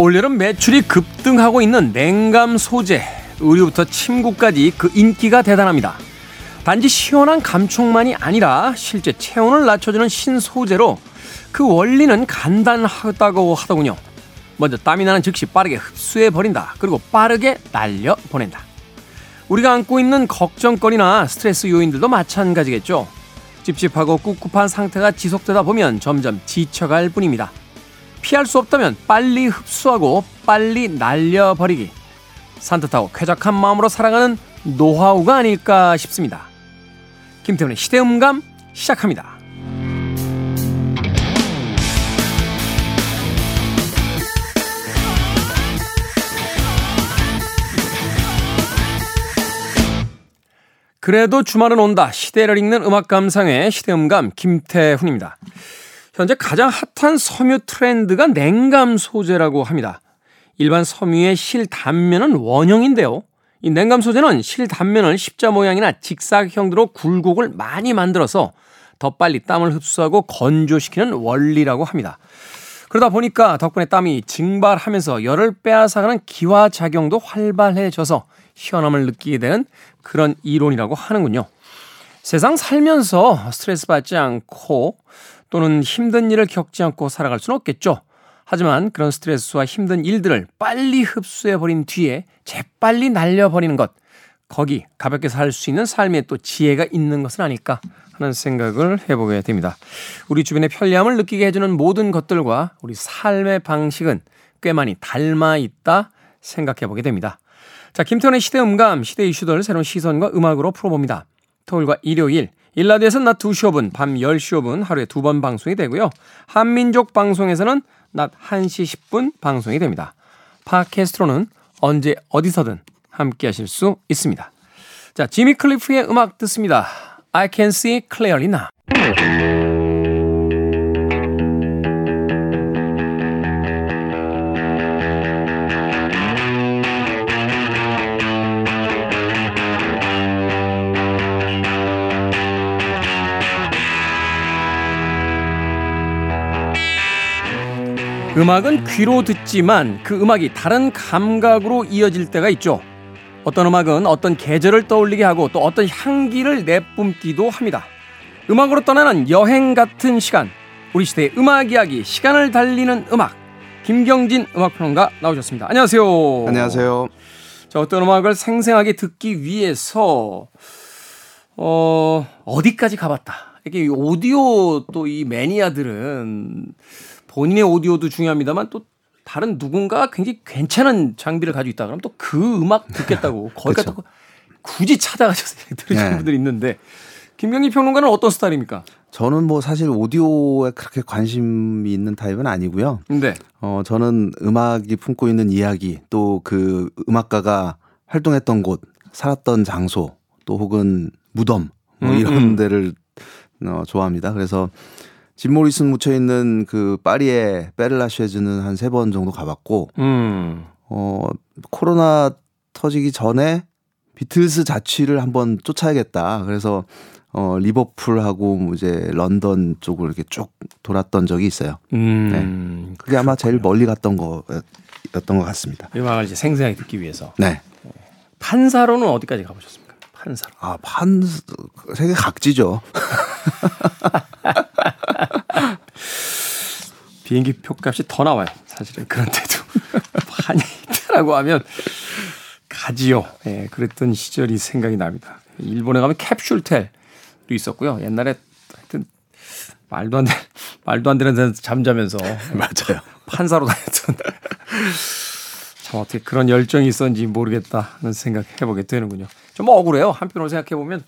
올여름 매출이 급등하고 있는 냉감 소재, 의류부터 침구까지 그 인기가 대단합니다. 단지 시원한 감촉만이 아니라 실제 체온을 낮춰주는 신소재로 그 원리는 간단하다고 하더군요. 먼저 땀이 나는 즉시 빠르게 흡수해 버린다. 그리고 빠르게 날려 보낸다. 우리가 안고 있는 걱정거리나 스트레스 요인들도 마찬가지겠죠. 찝찝하고 꿉꿉한 상태가 지속되다 보면 점점 지쳐갈 뿐입니다. 피할 수 없다면 빨리 흡수하고 빨리 날려버리기. 산뜻하고 쾌적한 마음으로 살아가는 노하우가 아닐까 싶습니다. 김태훈의 시대음감 시작합니다. 그래도 주말은 온다. 시대를 읽는 음악 감상의 시대음감 김태훈입니다. 현재 가장 핫한 섬유 트렌드가 냉감 소재라고 합니다. 일반 섬유의 실 단면은 원형인데요. 이 냉감 소재는 실 단면을 십자 모양이나 직사형으로 굴곡을 많이 만들어서 더 빨리 땀을 흡수하고 건조시키는 원리라고 합니다. 그러다 보니까 덕분에 땀이 증발하면서 열을 빼앗아가는 기화작용도 활발해져서 시원함을 느끼게 되는 그런 이론이라고 하는군요. 세상 살면서 스트레스 받지 않고 또는 힘든 일을 겪지 않고 살아갈 수는 없겠죠. 하지만 그런 스트레스와 힘든 일들을 빨리 흡수해버린 뒤에 재빨리 날려버리는 것. 거기 가볍게 살 수 있는 삶에 또 지혜가 있는 것은 아닐까 하는 생각을 해보게 됩니다. 우리 주변의 편리함을 느끼게 해주는 모든 것들과 우리 삶의 방식은 꽤 많이 닮아 있다 생각해 보게 됩니다. 자, 김태훈의 시대 음감, 시대 이슈들 새로운 시선과 음악으로 풀어봅니다. 토요일과 일요일, 일라드에서는 낮 2시 5분, 밤 10시 5분 하루에 두 번 방송이 되고요. 한민족 방송에서는 낮 1시 10분 방송이 됩니다. 팟캐스트로는 언제 어디서든 함께 하실 수 있습니다. 자, 지미 클리프의 음악 듣습니다. I can see clearly now. 음악은 귀로 듣지만 그 음악이 다른 감각으로 이어질 때가 있죠. 어떤 음악은 어떤 계절을 떠올리게 하고 또 어떤 향기를 내뿜기도 합니다. 음악으로 떠나는 여행 같은 시간. 우리 시대의 음악 이야기, 시간을 달리는 음악. 김경진 음악평론가 나오셨습니다. 안녕하세요. 안녕하세요. 자, 어떤 음악을 생생하게 듣기 위해서 어, 어디까지 가봤다. 이게 오디오 또 이 매니아들은 본인의 오디오도 중요합니다만 또 다른 누군가가 굉장히 괜찮은 장비를 가지고 있다 그러면 또 그 음악 듣겠다고 거기까지 굳이 찾아가셔서 들으시는 네. 분들이 있는데 김경희 평론가는 어떤 스타일입니까? 저는 뭐 사실 오디오에 그렇게 관심이 있는 타입은 아니고요. 네. 어 저는 음악이 품고 있는 이야기 또 그 음악가가 활동했던 곳, 살았던 장소, 또 혹은 무덤 뭐 음, 이런 음. 데를 어, 좋아합니다. 그래서 짐 모리슨 묻혀 있는 그 파리의 페르 라쉐즈는 한 세 번 정도 가봤고, 음. 어 코로나 터지기 전에 비틀스 자취를 한번 쫓아야겠다. 그래서 어 리버풀하고 뭐 이제 런던 쪽을 이렇게 쭉 돌았던 적이 있어요. 음. 네. 그게 아마 제일 멀리 갔던 거였던 것 같습니다. 음악을 이제 생생하게 듣기 위해서. 네. 판사로는 어디까지 가보셨습니까? 판사로. 아, 판 세계 각지죠. 비행기 표값이 더 나와요. 사실은 그런데도 판이라고 하면 가지요. 예, 네, 그랬던 시절이 생각이 납니다. 일본에 가면 캡슐텔도 있었고요. 옛날에 하여튼 말도 안 돼, 말도 안 되는 데서 잠자면서 맞아요. 판사로 다녔던 참 어떻게 그런 열정이 있었는지 모르겠다 하는 생각 해보게 되는군요. 좀 억울해요. 한편으로 생각해 보면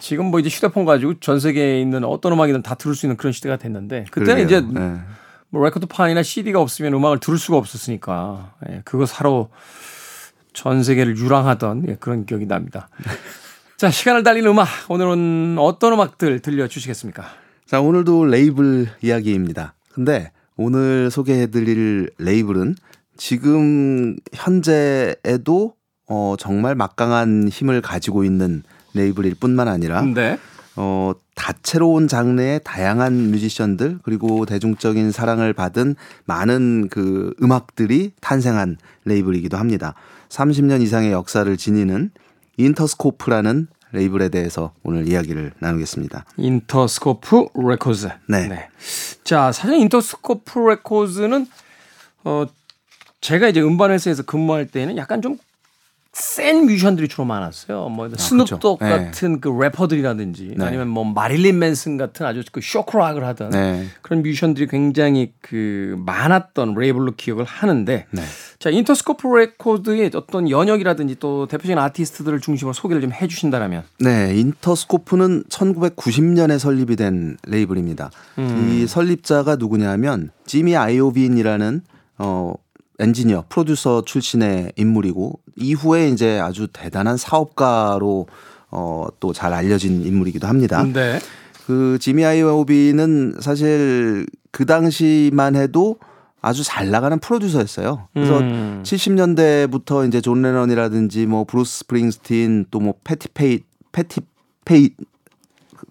지금 뭐 이제 휴대폰 가지고 전 세계에 있는 어떤 음악이든 다 들을 수 있는 그런 시대가 됐는데 그때는 그러게요. 이제 네. 뭐 레코드판이나 CD가 없으면 음악을 들을 수가 없었으니까 예, 그거 사러 전 세계를 유랑하던 예, 그런 기억이 납니다. 자 시간을 달리는 음악 오늘은 어떤 음악들 들려주시겠습니까? 자 오늘도 레이블 이야기입니다. 근데 오늘 소개해드릴 레이블은 지금 현재에도 어, 정말 막강한 힘을 가지고 있는 레이블일 뿐만 아니라 네. 어, 다채로운 장르의 다양한 뮤지션들 그리고 대중적인 사랑을 받은 많은 그 음악들이 탄생한 레이블이기도 합니다. 30년 이상의 역사를 지니는 인터스코프라는 레이블에 대해서 오늘 이야기를 나누겠습니다. 인터스코프 레코드. 네. 네. 자, 사실 인터스코프 레코드는 어 제가 이제 음반 회사에서 근무할 때는 약간 좀 센 뮤지션들이 주로 많았어요. 뭐 아, 스눕독 그렇죠. 같은 네. 그 래퍼들이라든지 네. 아니면 뭐 마릴린 맨슨 같은 아주 그 shock rock을 하던 네. 그런 뮤지션들이 굉장히 그 많았던 레이블로 기억을 하는데 네. 자 인터스코프 레코드의 어떤 연혁이라든지 또 대표적인 아티스트들을 중심으로 소개를 좀 해주신다면 네 인터스코프는 1990년에 설립이 된 레이블입니다. 음. 이 설립자가 누구냐면 지미 아이오빈이라는 어 엔지니어, 프로듀서 출신의 인물이고 이후에 이제 아주 대단한 사업가로 어, 또 잘 알려진 인물이기도 합니다. 네. 그 지미 아이오빈은 사실 그 당시만 해도 아주 잘 나가는 프로듀서였어요. 그래서 음. 70년대부터 이제 존 레넌이라든지 뭐 브루스 스프링스틴 또 뭐 패티 페이 패티 페이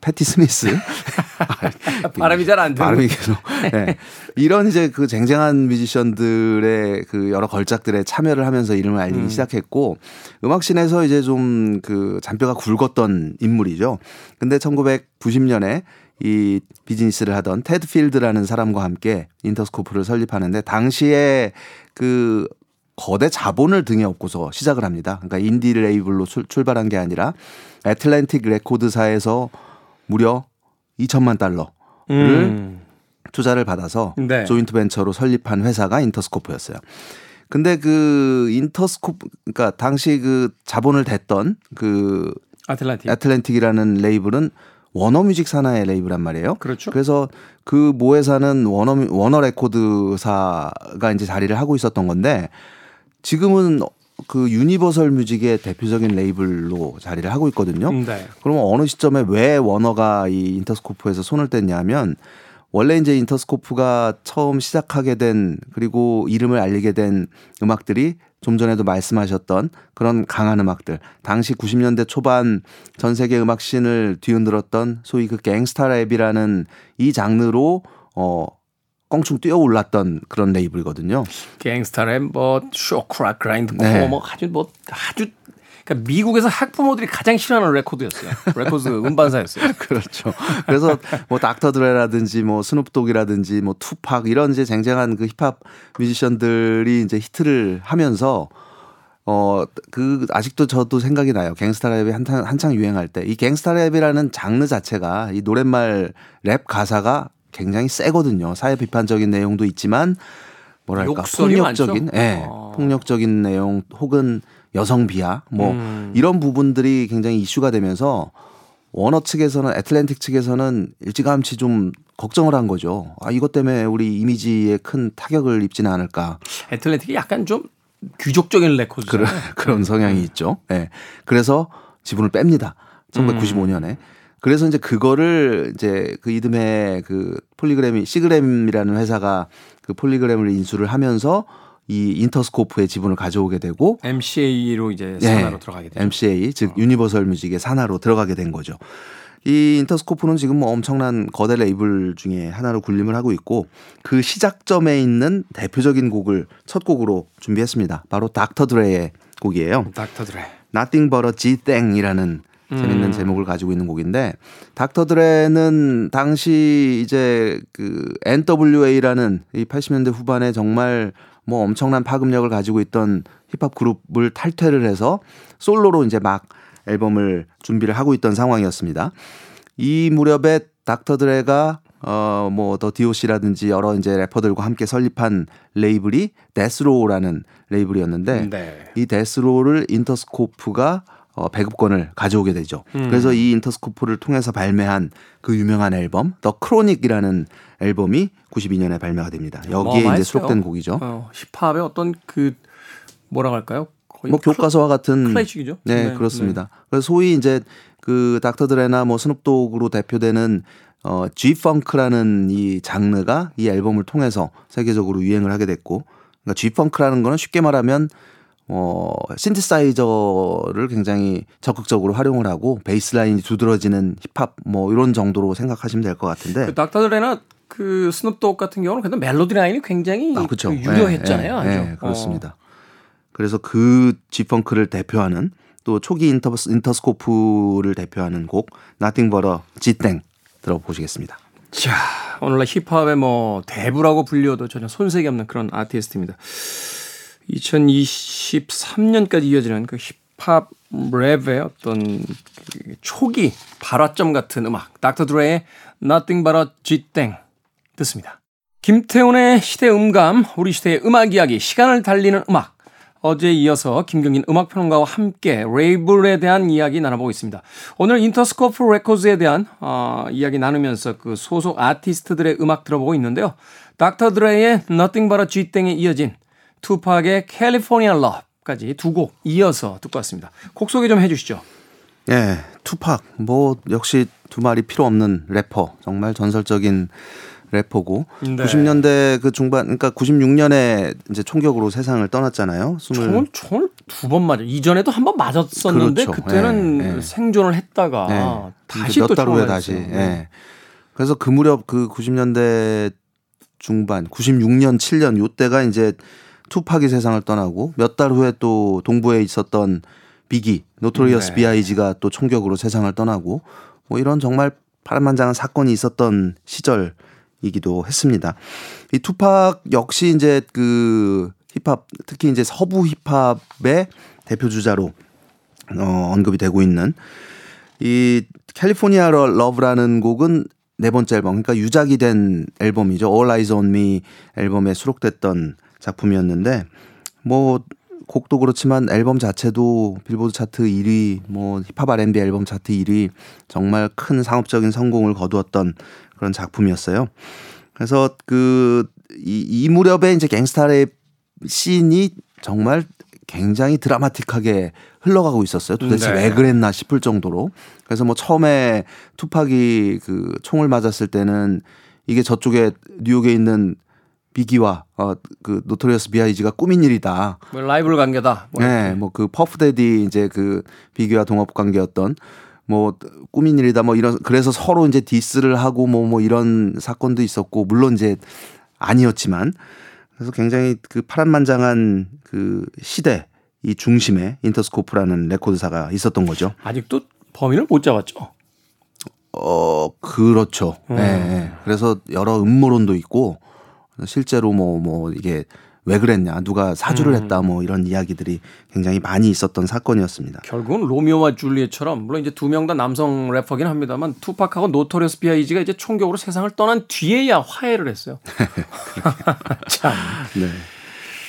패티 스미스 발음이 잘 안 되는 발음이 계속 네. 이런 이제 그 쟁쟁한 뮤지션들의 그 여러 걸작들에 참여를 하면서 이름을 알리기 음. 시작했고 음악scene에서 이제 좀 그 잔뼈가 굵었던 인물이죠. 근데 1990년에 이 비즈니스를 하던 테드 필드라는 사람과 함께 인터스코프를 설립하는데 당시에 그 거대 자본을 등에 업고서 시작을 합니다. 그러니까 인디 레이블로 출발한 게 아니라 애틀랜틱 레코드사에서 무려 2천만 달러를 음. 투자를 받아서 네. 조인트 벤처로 설립한 회사가 인터스코프였어요. 근데 그 인터스코프 그러니까 당시 그 자본을 댔던 그 아틀란틱 아틀란틱이라는 레이블은 워너뮤직 산하의 레이블이란 말이에요. 그렇죠. 그래서 그 모회사는 워너 워너 레코드사가 이제 자리를 하고 있었던 건데 지금은 그 유니버설 뮤직의 대표적인 레이블로 자리를 하고 있거든요. 네. 그러면 어느 시점에 왜 워너가 이 인터스코프에서 손을 뗐냐면 원래 이제 인터스코프가 처음 시작하게 된 그리고 이름을 알리게 된 음악들이 좀 전에도 말씀하셨던 그런 강한 음악들. 당시 90년대 초반 전 세계 음악 씬을 뒤흔들었던 소위 그 갱스타 랩이라는 이 장르로 어 껑충 뛰어 올랐던 그런 레이블이거든요. 갱스타 랩 뭐 쇼크락 그라인드 네. 뭐 아주 뭐 아주 그러니까 미국에서 학부모들이 가장 싫어하는 레코드였어요. 레코드 음반사였어요. 그렇죠. 그래서 뭐 닥터 드레라든지 뭐 스눕독이라든지 뭐 투팍 이런 이제 쟁쟁한 그 힙합 뮤지션들이 이제 히트를 하면서 어, 그, 아직도 저도 생각이 나요. 갱스타 랩이 한창, 한창 유행할 때. 이 갱스타 랩이라는 장르 자체가 이 노랫말 랩 가사가 굉장히 세거든요. 사회 비판적인 내용도 있지만 뭐랄까 폭력적인 예. 네, 어. 폭력적인 내용 혹은 여성 비하 뭐 음. 이런 부분들이 굉장히 이슈가 되면서 워너 측에서는 애틀랜틱 측에서는 일찌감치 좀 걱정을 한 거죠. 아 이것 때문에 우리 이미지에 큰 타격을 입지는 않을까. 애틀랜틱이 약간 좀 귀족적인 레코드 그런 그런 성향이 음. 있죠. 예. 네. 그래서 지분을 뺍니다. 1995년에. 음. 그래서 이제 그거를 이제 그 이듬해 그 폴리그램이 시그램이라는 회사가 그 폴리그램을 인수를 하면서 이 인터스코프의 지분을 가져오게 되고 MCA로 이제 산하로 네, 들어가게 되죠. MCA 즉 어. 유니버설 뮤직의 산하로 들어가게 된 거죠. 이 인터스코프는 지금 뭐 엄청난 거대 레이블 중에 하나로 군림을 하고 있고 그 시작점에 있는 대표적인 곡을 첫 곡으로 준비했습니다. 바로 닥터 드레의 곡이에요. 닥터 드레. Nothing but a G-Thing이라는 재밌는 음. 제목을 가지고 있는 곡인데 닥터 드레는 당시 이제 그 NWA라는 이 80년대 후반에 정말 뭐 엄청난 파급력을 가지고 있던 힙합 그룹을 탈퇴를 해서 솔로로 이제 막 앨범을 준비를 하고 있던 상황이었습니다. 이 무렵에 닥터 드레가 어 뭐 더 DOC라든지 여러 이제 래퍼들과 함께 설립한 레이블이 데스로우라는 레이블이었는데 네. 이 데스로우를 인터스코프가 어, 배급권을 가져오게 되죠. 음. 그래서 이 인터스코프를 통해서 발매한 그 유명한 앨범 The Chronic이라는 앨범이 92년에 발매가 됩니다. 여기에 어, 이제 수록된 곡이죠. 어, 힙합의 어떤 그 뭐라 할까요? 뭐 교과서와 같은 클래식이죠. 네, 네 그렇습니다. 네. 그래서 소위 이제 그 닥터 드레나 뭐 스눕독으로 대표되는 어 G-펑크라는 이 장르가 이 앨범을 통해서 세계적으로 유행을 하게 됐고 그러니까 G-펑크라는 거는 쉽게 말하면 어, 신디사이저를 굉장히 적극적으로 활용을 하고 베이스라인이 두드러지는 힙합 뭐 이런 정도로 생각하시면 될 것 같은데. 그 닥터 드레나 그 스눕독 같은 경우는 근데 멜로디 라인이 굉장히 아, 그렇죠. 그 유려했잖아요. 네, 네, 네 그렇습니다. 어. 그래서 그 G펑크를 대표하는 또 초기 인터, 인터스코프를 대표하는 곡 Nothing But a G땡 들어보시겠습니다. 자, 오늘날 힙합의 뭐 대부라고 불려도 전혀 손색이 없는 그런 아티스트입니다. 2023년까지 이어지는 그 힙합 랩의 어떤 초기 발화점 같은 음악 닥터 드레의 Nothing But a G땡 듣습니다. 김태훈의 시대 음감, 우리 시대의 음악 이야기, 시간을 달리는 음악. 어제에 이어서 김경진 음악평론가와 함께 레이블에 대한 이야기 나눠보고 있습니다. 오늘 인터스코프 레코드에 대한 어, 이야기 나누면서 그 소속 아티스트들의 음악 들어보고 있는데요. 닥터 드레의 Nothing But a G땡에 이어진 투팍의 California Love까지 두 곡 이어서 듣고 왔습니다. 곡 소개 좀 해주시죠. 네, 투팍 뭐 역시 두 말이 필요 없는 래퍼 정말 전설적인 래퍼고 네. 90년대 그 중반 그러니까 96년에 이제 총격으로 세상을 떠났잖아요. 총을 총을 두 번 맞아. 이전에도 한 번 맞았었는데 그렇죠. 그때는 네, 네. 생존을 했다가 네. 다시 몇달 후에 다시. 예. 그래서 그 무렵 그 90년대 중반 96년 7년 요때가 이제 투팍이 세상을 떠나고 몇 달 후에 또 동부에 있었던 비기 노토리어스 네. 비아이지가 또 총격으로 세상을 떠나고 뭐 이런 정말 파란만장한 사건이 있었던 시절이기도 했습니다. 이 투팍 역시 이제 그 힙합 특히 이제 서부 힙합의 대표 주자로 어 언급이 되고 있는 이 California Love라는 곡은 네 번째 앨범 그러니까 유작이 된 앨범이죠. All Eyez on Me 앨범에 수록됐던 작품이었는데 뭐 곡도 그렇지만 앨범 자체도 빌보드 차트 1위, 뭐 힙합 R&B 앨범 차트 1위 정말 큰 상업적인 성공을 거두었던 그런 작품이었어요. 그래서 그이 이 무렵에 이제 갱스타랩 씬이 정말 굉장히 드라마틱하게 흘러가고 있었어요. 도대체 네. 왜 그랬나 싶을 정도로. 그래서 뭐 처음에 투팍이 그 총을 맞았을 때는 이게 저쪽에 뉴욕에 있는 비기와 어 그 노토리어스 비아이지가 꾸민 일이다. 뭐 라이벌 관계다. 뭐 네, 뭐 그 퍼프 대디 이제 그 비기와 동업 관계였던 뭐 꾸민 일이다. 뭐 이런 그래서 서로 이제 디스를 하고 뭐뭐 뭐 이런 사건도 있었고 물론 이제 아니었지만 그래서 굉장히 그 파란만장한 그 시대 이 중심에 인터스코프라는 레코드사가 있었던 거죠. 아직도 범인을 못 잡았죠. 어 그렇죠. 음. 네. 그래서 여러 음모론도 있고 실제로 뭐뭐 뭐 이게 왜 그랬냐 누가 사주를 음. 했다 뭐 이런 이야기들이 굉장히 많이 있었던 사건이었습니다. 결국은 로미오와 줄리엣처럼 물론 이제 두 명 다 남성 래퍼긴 합니다만 투팍하고 노토리어스 비아이지가 이제 총격으로 세상을 떠난 뒤에야 화해를 했어요. 참. 네.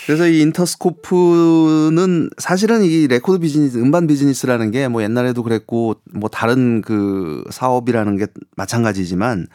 그래서 이 인터스코프는 사실은 이 레코드 비즈니스, 음반 비즈니스라는 게 뭐 옛날에도 그랬고 뭐 다른 그 사업이라는 게 마찬가지지만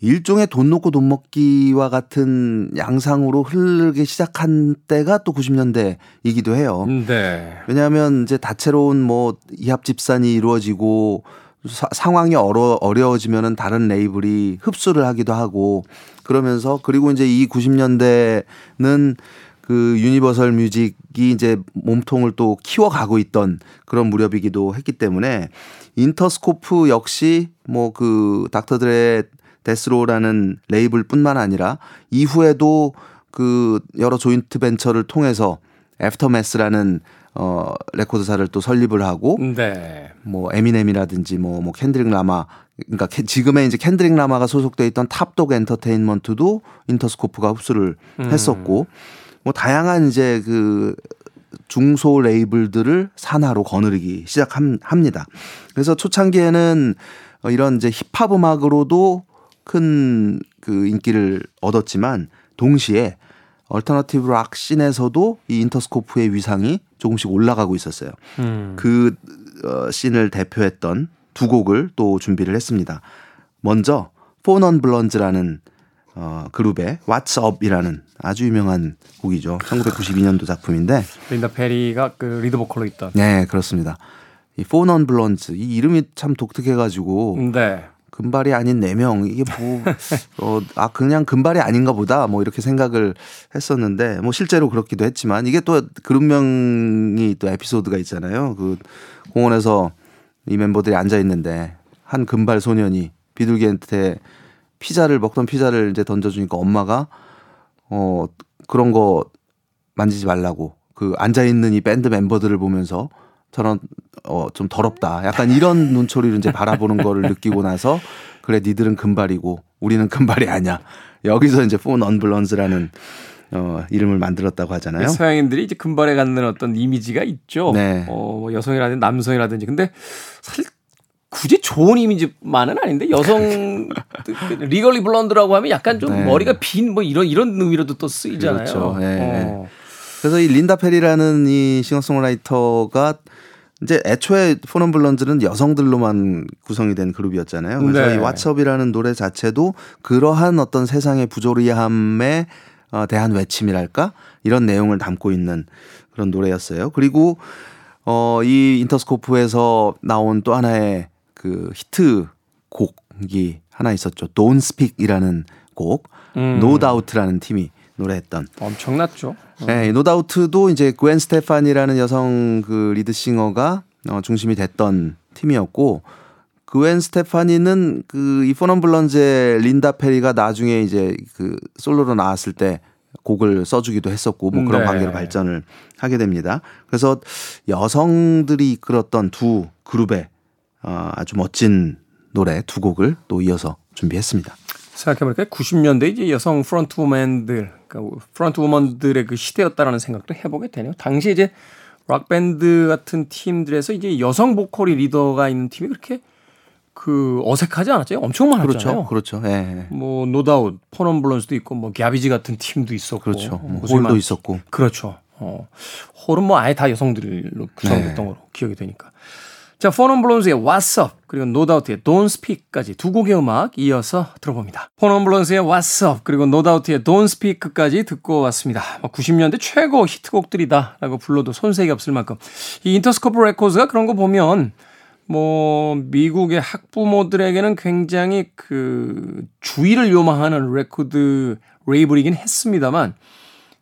일종의 돈 놓고 돈 먹기와 같은 양상으로 흐르기 시작한 때가 또 90년대이기도 해요. 네. 왜냐하면 이제 다채로운 뭐 이합 집산이 이루어지고 사, 상황이 어려, 어려워지면은 다른 레이블이 흡수를 하기도 하고 그러면서 그리고 이제 이 90년대는 그 유니버설 뮤직이 이제 몸통을 또 키워가고 있던 그런 무렵이기도 했기 때문에 인터스코프 역시 뭐 그 닥터 드레의 데스로라는 레이블뿐만 아니라 이후에도 그 여러 조인트 벤처를 통해서 애프터매스라는 어 레코드사를 또 설립을 하고 네. 뭐 에미넴이라든지 뭐뭐 뭐 켄드릭 라마 그러니까 지금의 이제 켄드릭 라마가 소속돼 있던 탑독 엔터테인먼트도 인터스코프가 흡수를 음. 했었고 뭐 다양한 이제 그 중소 레이블들을 산하로 거느리기 시작합니다. 그래서 초창기에는 이런 이제 힙합 음악으로도 큰 그 인기를 얻었지만 동시에 alternative 락 씬에서도 이 인터스코프의 위상이 조금씩 올라가고 있었어요. 음. 그 어, 씬을 대표했던 두 곡을 또 준비를 했습니다. 먼저 4 Non Blondes라는 어, 그룹의 What's Up이라는 아주 유명한 곡이죠. 1992년도 작품인데 린다 페리가 그 리드 보컬로 있던 네 그렇습니다. 이 4 Non Blondes 이 이름이 참 독특해가지고 네. 금발이 아닌 4명 이게 뭐 어, 아 그냥 금발이 아닌가 보다 뭐 이렇게 생각을 했었는데 뭐 실제로 그렇기도 했지만 이게 또 그룹명이 또 에피소드가 있잖아요. 그 공원에서 이 멤버들이 앉아 있는데 한 금발 소년이 비둘기한테 피자를 먹던 피자를 이제 던져 주니까 엄마가 어 그런 거 만지지 말라고 그 앉아 있는 이 밴드 멤버들을 보면서 저런 어 좀 더럽다. 약간 이런 눈초리를 이제 바라보는 거를 느끼고 나서 그래 니들은 금발이고 우리는 금발이 아니야. 여기서 이제 폰 언블런즈라는 어 이름을 만들었다고 하잖아요. 서양인들이 이제 금발에 갖는 어떤 이미지가 있죠. 네. 어, 뭐 여성이라든지 남성이라든지. 근데 사실 굳이 좋은 이미지만은 아닌데 여성 리걸리 블론드라고 하면 약간 좀 네. 머리가 빈 뭐 이런 이런 의미로도 또 쓰이잖아요. 그렇죠. 네. 어. 그래서 이 린다 페리라는 이 싱어송라이터가 이제 애초에 포넌 블런즈는 여성들로만 구성이 된 그룹이었잖아요. 그래서 네. 이 왓츠업이라는 노래 자체도 그러한 어떤 세상의 부조리함에 어, 대한 외침이랄까 이런 내용을 담고 있는 그런 노래였어요. 그리고 어, 이 인터스코프에서 나온 또 하나의 그 히트 곡이 하나 있었죠. Don't Speak이라는 곡, 음. No Doubt라는 팀이 노래했던 엄청났죠. 네, 노다우트도 이제 그웬 스테파니라는 여성 그 lead singer가 어, 중심이 됐던 팀이었고 그웬 스테파니는 그 이 4 Non Blondes의 린다 페리가 나중에 이제 그 솔로로 나왔을 때 곡을 써주기도 했었고 뭐 그런 네. 관계로 발전을 하게 됩니다. 그래서 여성들이 이끌었던 두 그룹의 어, 아주 멋진 노래 두 곡을 또 이어서 준비했습니다. 생각해보니까 90년대 이제 여성 front woman들, 그러니까 front woman들의 그 시대였다라는 생각도 해보게 되네요. 당시 이제 락밴드 같은 팀들에서 이제 여성 보컬이 리더가 있는 팀이 그렇게 그 어색하지 않았죠? 엄청 많았잖아요. 그렇죠, 그렇죠. 예. 뭐 No Doubt, 4 Non Blondes도 있고 뭐 Garbage 같은 팀도 있었고, 그렇죠. 뭐 Hole도 있었고, 그렇죠. 어, Hole은 뭐 아예 다 여성들로 구성됐던 네. 거로 기억이 되니까. 자, 4 Non Blondes의 What's Up 그리고 노다우트의 Don't Speak까지 두 곡의 음악 이어서 들어봅니다. 4 Non Blondes의 What's Up 그리고 노다우트의 Don't Speak까지 듣고 왔습니다. 90년대 뭐 최고 히트곡들이다라고 불러도 손색이 없을 만큼 이 인터스코프 레코드가 그런 거 보면 뭐 미국의 학부모들에게는 굉장히 그 주의를 요망하는 레코드 레이블이긴 했습니다만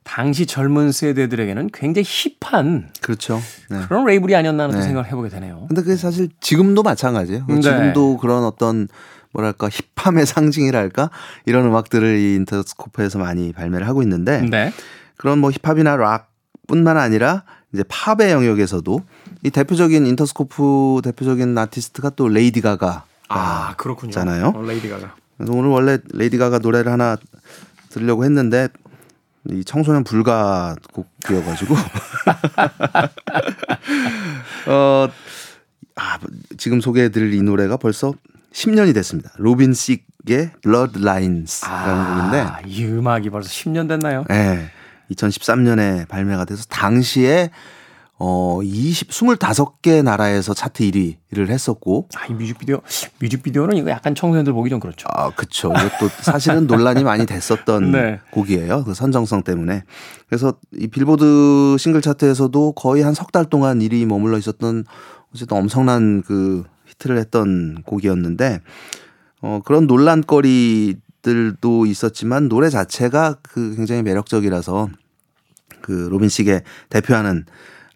당시 젊은 세대들에게는 굉장히 힙한 그렇죠. 네. 그런 레이블이 아니었나 하는 네. 생각을 해보게 되네요. 근데 그게 사실 지금도 마찬가지예요. 네. 지금도 그런 어떤 뭐랄까 힙함의 상징이랄까 이런 음악들을 이 인터스코프에서 많이 발매를 하고 있는데 네. 그런 뭐 힙합이나 락뿐만 아니라 이제 팝의 영역에서도 이 대표적인 인터스코프 대표적인 아티스트가 또 레이디 가가 아 그렇군요. 잖아요. 어, 레이디 가가. 그래서 오늘 원래 레이디 가가 노래를 하나 들으려고 했는데 이 청소년 불가 곡이어가지고 어, 아, 지금 소개해드릴 이 노래가 벌써 10년이 됐습니다. 로빈 시크의 Blurred Lines라는 아, 곡인데 이 음악이 벌써 10년 됐나요? 네, 2013년에 발매가 돼서 당시에 어, 20, 25개 나라에서 차트 1위를 했었고. 아, 이 뮤직비디오, 뮤직비디오는 이거 약간 청소년들 보기 좀 그렇죠. 아, 그쵸. 이것도 사실은 논란이 많이 됐었던 네. 곡이에요. 그 선정성 때문에. 그래서 이 빌보드 싱글 차트에서도 거의 한 석 달 동안 1위 머물러 있었던 어쨌든 엄청난 그 히트를 했던 곡이었는데, 어, 그런 논란거리들도 있었지만 노래 자체가 그 굉장히 매력적이라서 그 로빈 시크의 대표하는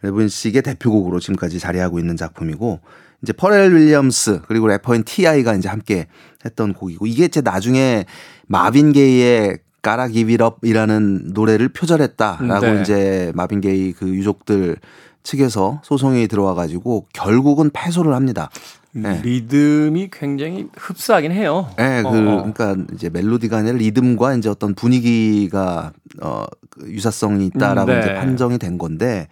로빈 시크의 대표곡으로 지금까지 자리하고 있는 작품이고 이제 퍼렐 윌리엄스 그리고 래퍼인 T.I.가 이제 함께 했던 곡이고 이게 이제 나중에 마빈 게이의 까라 기비럽이라는 노래를 표절했다라고 네. 이제 마빈 게이 그 유족들 측에서 소송이 들어와 가지고 결국은 패소를 합니다. 네. 리듬이 굉장히 흡사하긴 해요. 네, 그, 어, 어. 그러니까 이제 멜로디가 아니라 리듬과 이제 어떤 분위기가 어그 유사성이 있다라고 음, 네. 이제 판정이 된 건데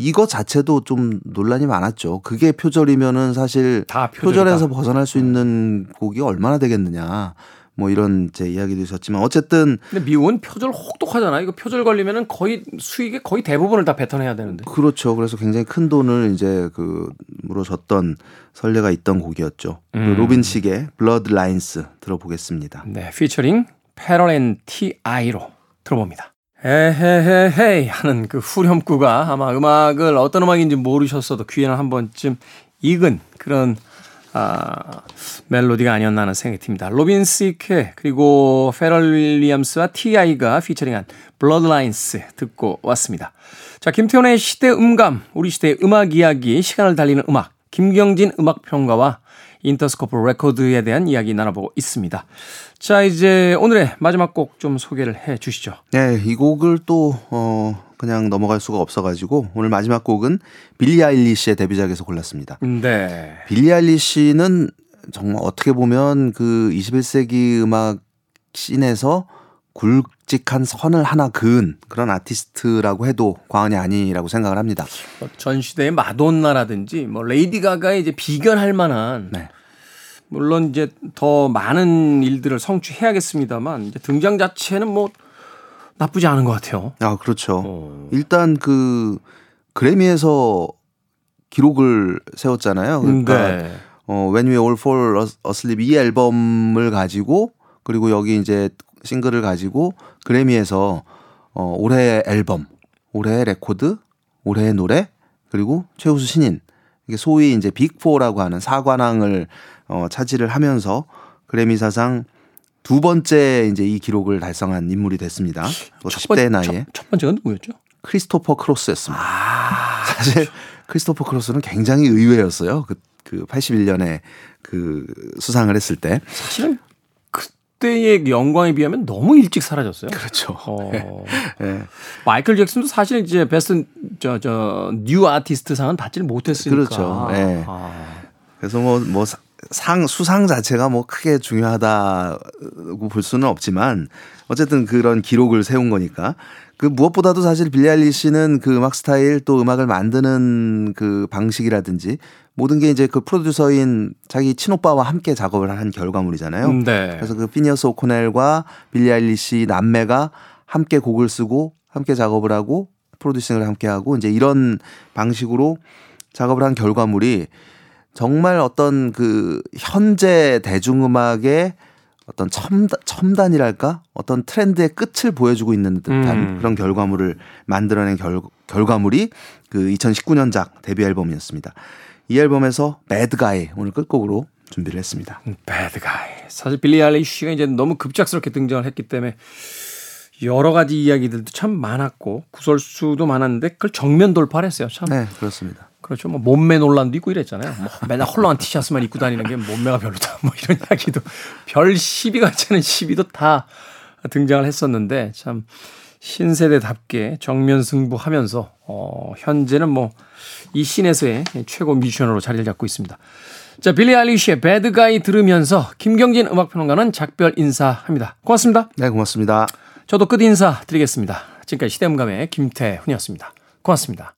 이거 자체도 좀 논란이 많았죠. 그게 표절이면은 사실 표절에서 벗어날 수 있는 곡이 얼마나 되겠느냐. 뭐 이런 제 이야기도 있었지만 어쨌든 근데 미국은 표절 혹독하잖아요. 이거 표절 걸리면은 거의 수익의 거의 대부분을 다 뱉어내야 되는데. 그렇죠. 그래서 굉장히 큰 돈을 이제 그 물어줬던 선례가 있던 곡이었죠. 그 음. 로빈 시크의 Blurred Lines 들어보겠습니다. 네, featuring 퍼렐 and T.I.로 들어봅니다. 에헤헤헤 하는 그 후렴구가 아마 음악을 어떤 음악인지 모르셨어도 귀에는 한 번쯤 익은 그런 아, 멜로디가 아니었나 하는 생각이 듭니다. 로빈 시크 그리고 퍼렐 윌리엄스와 T.I.가 피처링한 Blurred Lines 듣고 왔습니다. 자, 김태훈의 시대 음감, 우리 시대의 음악 이야기, 시간을 달리는 음악, 김경진 음악평론가와 인터스코프 레코드에 대한 이야기 나눠보고 있습니다. 자, 이제 오늘의 마지막 곡 좀 소개를 해 주시죠. 네, 이 곡을 또, 어, 그냥 넘어갈 수가 없어가지고 오늘 마지막 곡은 빌리 아일리시의 데뷔작에서 골랐습니다. 네. 빌리 아일리시는 정말 어떻게 보면 그 21세기 음악 씬에서 굵직한 선을 하나 그은 그런 아티스트라고 해도 과언이 아니라고 생각을 합니다. 전 시대의 마돈나라든지 뭐 레이디 가가의 이제 비견할 만한 네. 물론 이제 더 많은 일들을 성취해야겠습니다만 등장 자체는 뭐 나쁘지 않은 것 같아요. 아, 그렇죠. 어. 일단 그 그래미에서 기록을 세웠잖아요. 그러니까 네. 어, When We All Fall Asleep 이 앨범을 가지고 그리고 여기 이제 싱글을 가지고 그래미에서 어, 올해 앨범, 올해 레코드, 올해 노래 그리고 최우수 신인 이게 소위 이제 빅4라고 하는 사관왕을 어, 차지를 하면서 그래미 사상 두 번째 이제 이 기록을 달성한 인물이 됐습니다. 뭐 10대 나이에 첫, 첫 번째가 누구였죠? 크리스토퍼 크로스였습니다. 아, 사실 크리스토퍼 크로스는 굉장히 의외였어요. 그, 그 81년에 그 수상을 했을 때. 사실은 그때의 영광에 비하면 너무 일찍 사라졌어요. 그렇죠. 어. 예. 마이클 잭슨도 사실 이제 베스트 저 저 New Artist 상은 받지는 못했으니까. 그렇죠. 예. 아. 그래서 뭐, 뭐, 상, 수상 자체가 뭐 크게 중요하다고 볼 수는 없지만 어쨌든 그런 기록을 세운 거니까 그 무엇보다도 사실 빌리 아일리시는 그 음악 스타일 또 음악을 만드는 그 방식이라든지 모든 게 이제 그 프로듀서인 자기 친오빠와 함께 작업을 한 결과물이잖아요. 네. 그래서 그 피니어스 오코넬과 빌리 아일리시 남매가 함께 곡을 쓰고 함께 작업을 하고 프로듀싱을 함께 하고 이제 이런 방식으로 작업을 한 결과물이 정말 어떤 그 현재 대중음악의 어떤 첨단, 첨단이랄까 어떤 트렌드의 끝을 보여주고 있는 듯한 음. 그런 결과물을 만들어낸 결, 결과물이 그 2019년작 데뷔 앨범이었습니다. 이 앨범에서 배드가이 오늘 끝곡으로 준비를 했습니다. 배드 가이. 사실 빌리 아일리시가 이제 너무 급작스럽게 등장을 했기 때문에 여러 가지 이야기들도 참 많았고 구설수도 많았는데 그걸 정면 돌파를 했어요. 참. 네, 그렇습니다. 그렇죠. 뭐 몸매 논란도 있고 이랬잖아요. 뭐 맨날 헐렁한 티셔츠만 입고 다니는 게 몸매가 별로다. 뭐 이런 이야기도 별 시비 같지 않은 시비도 다 등장을 했었는데 참 신세대답게 정면 승부하면서 어 현재는 뭐이 씬에서의 최고 뮤지션으로 자리를 잡고 있습니다. 자, 빌리 아일리시의 배드가이 들으면서 김경진 음악평론가는 작별 인사합니다. 고맙습니다. 네, 고맙습니다. 저도 끝 인사 드리겠습니다. 지금까지 시대음감의 김태훈이었습니다. 고맙습니다.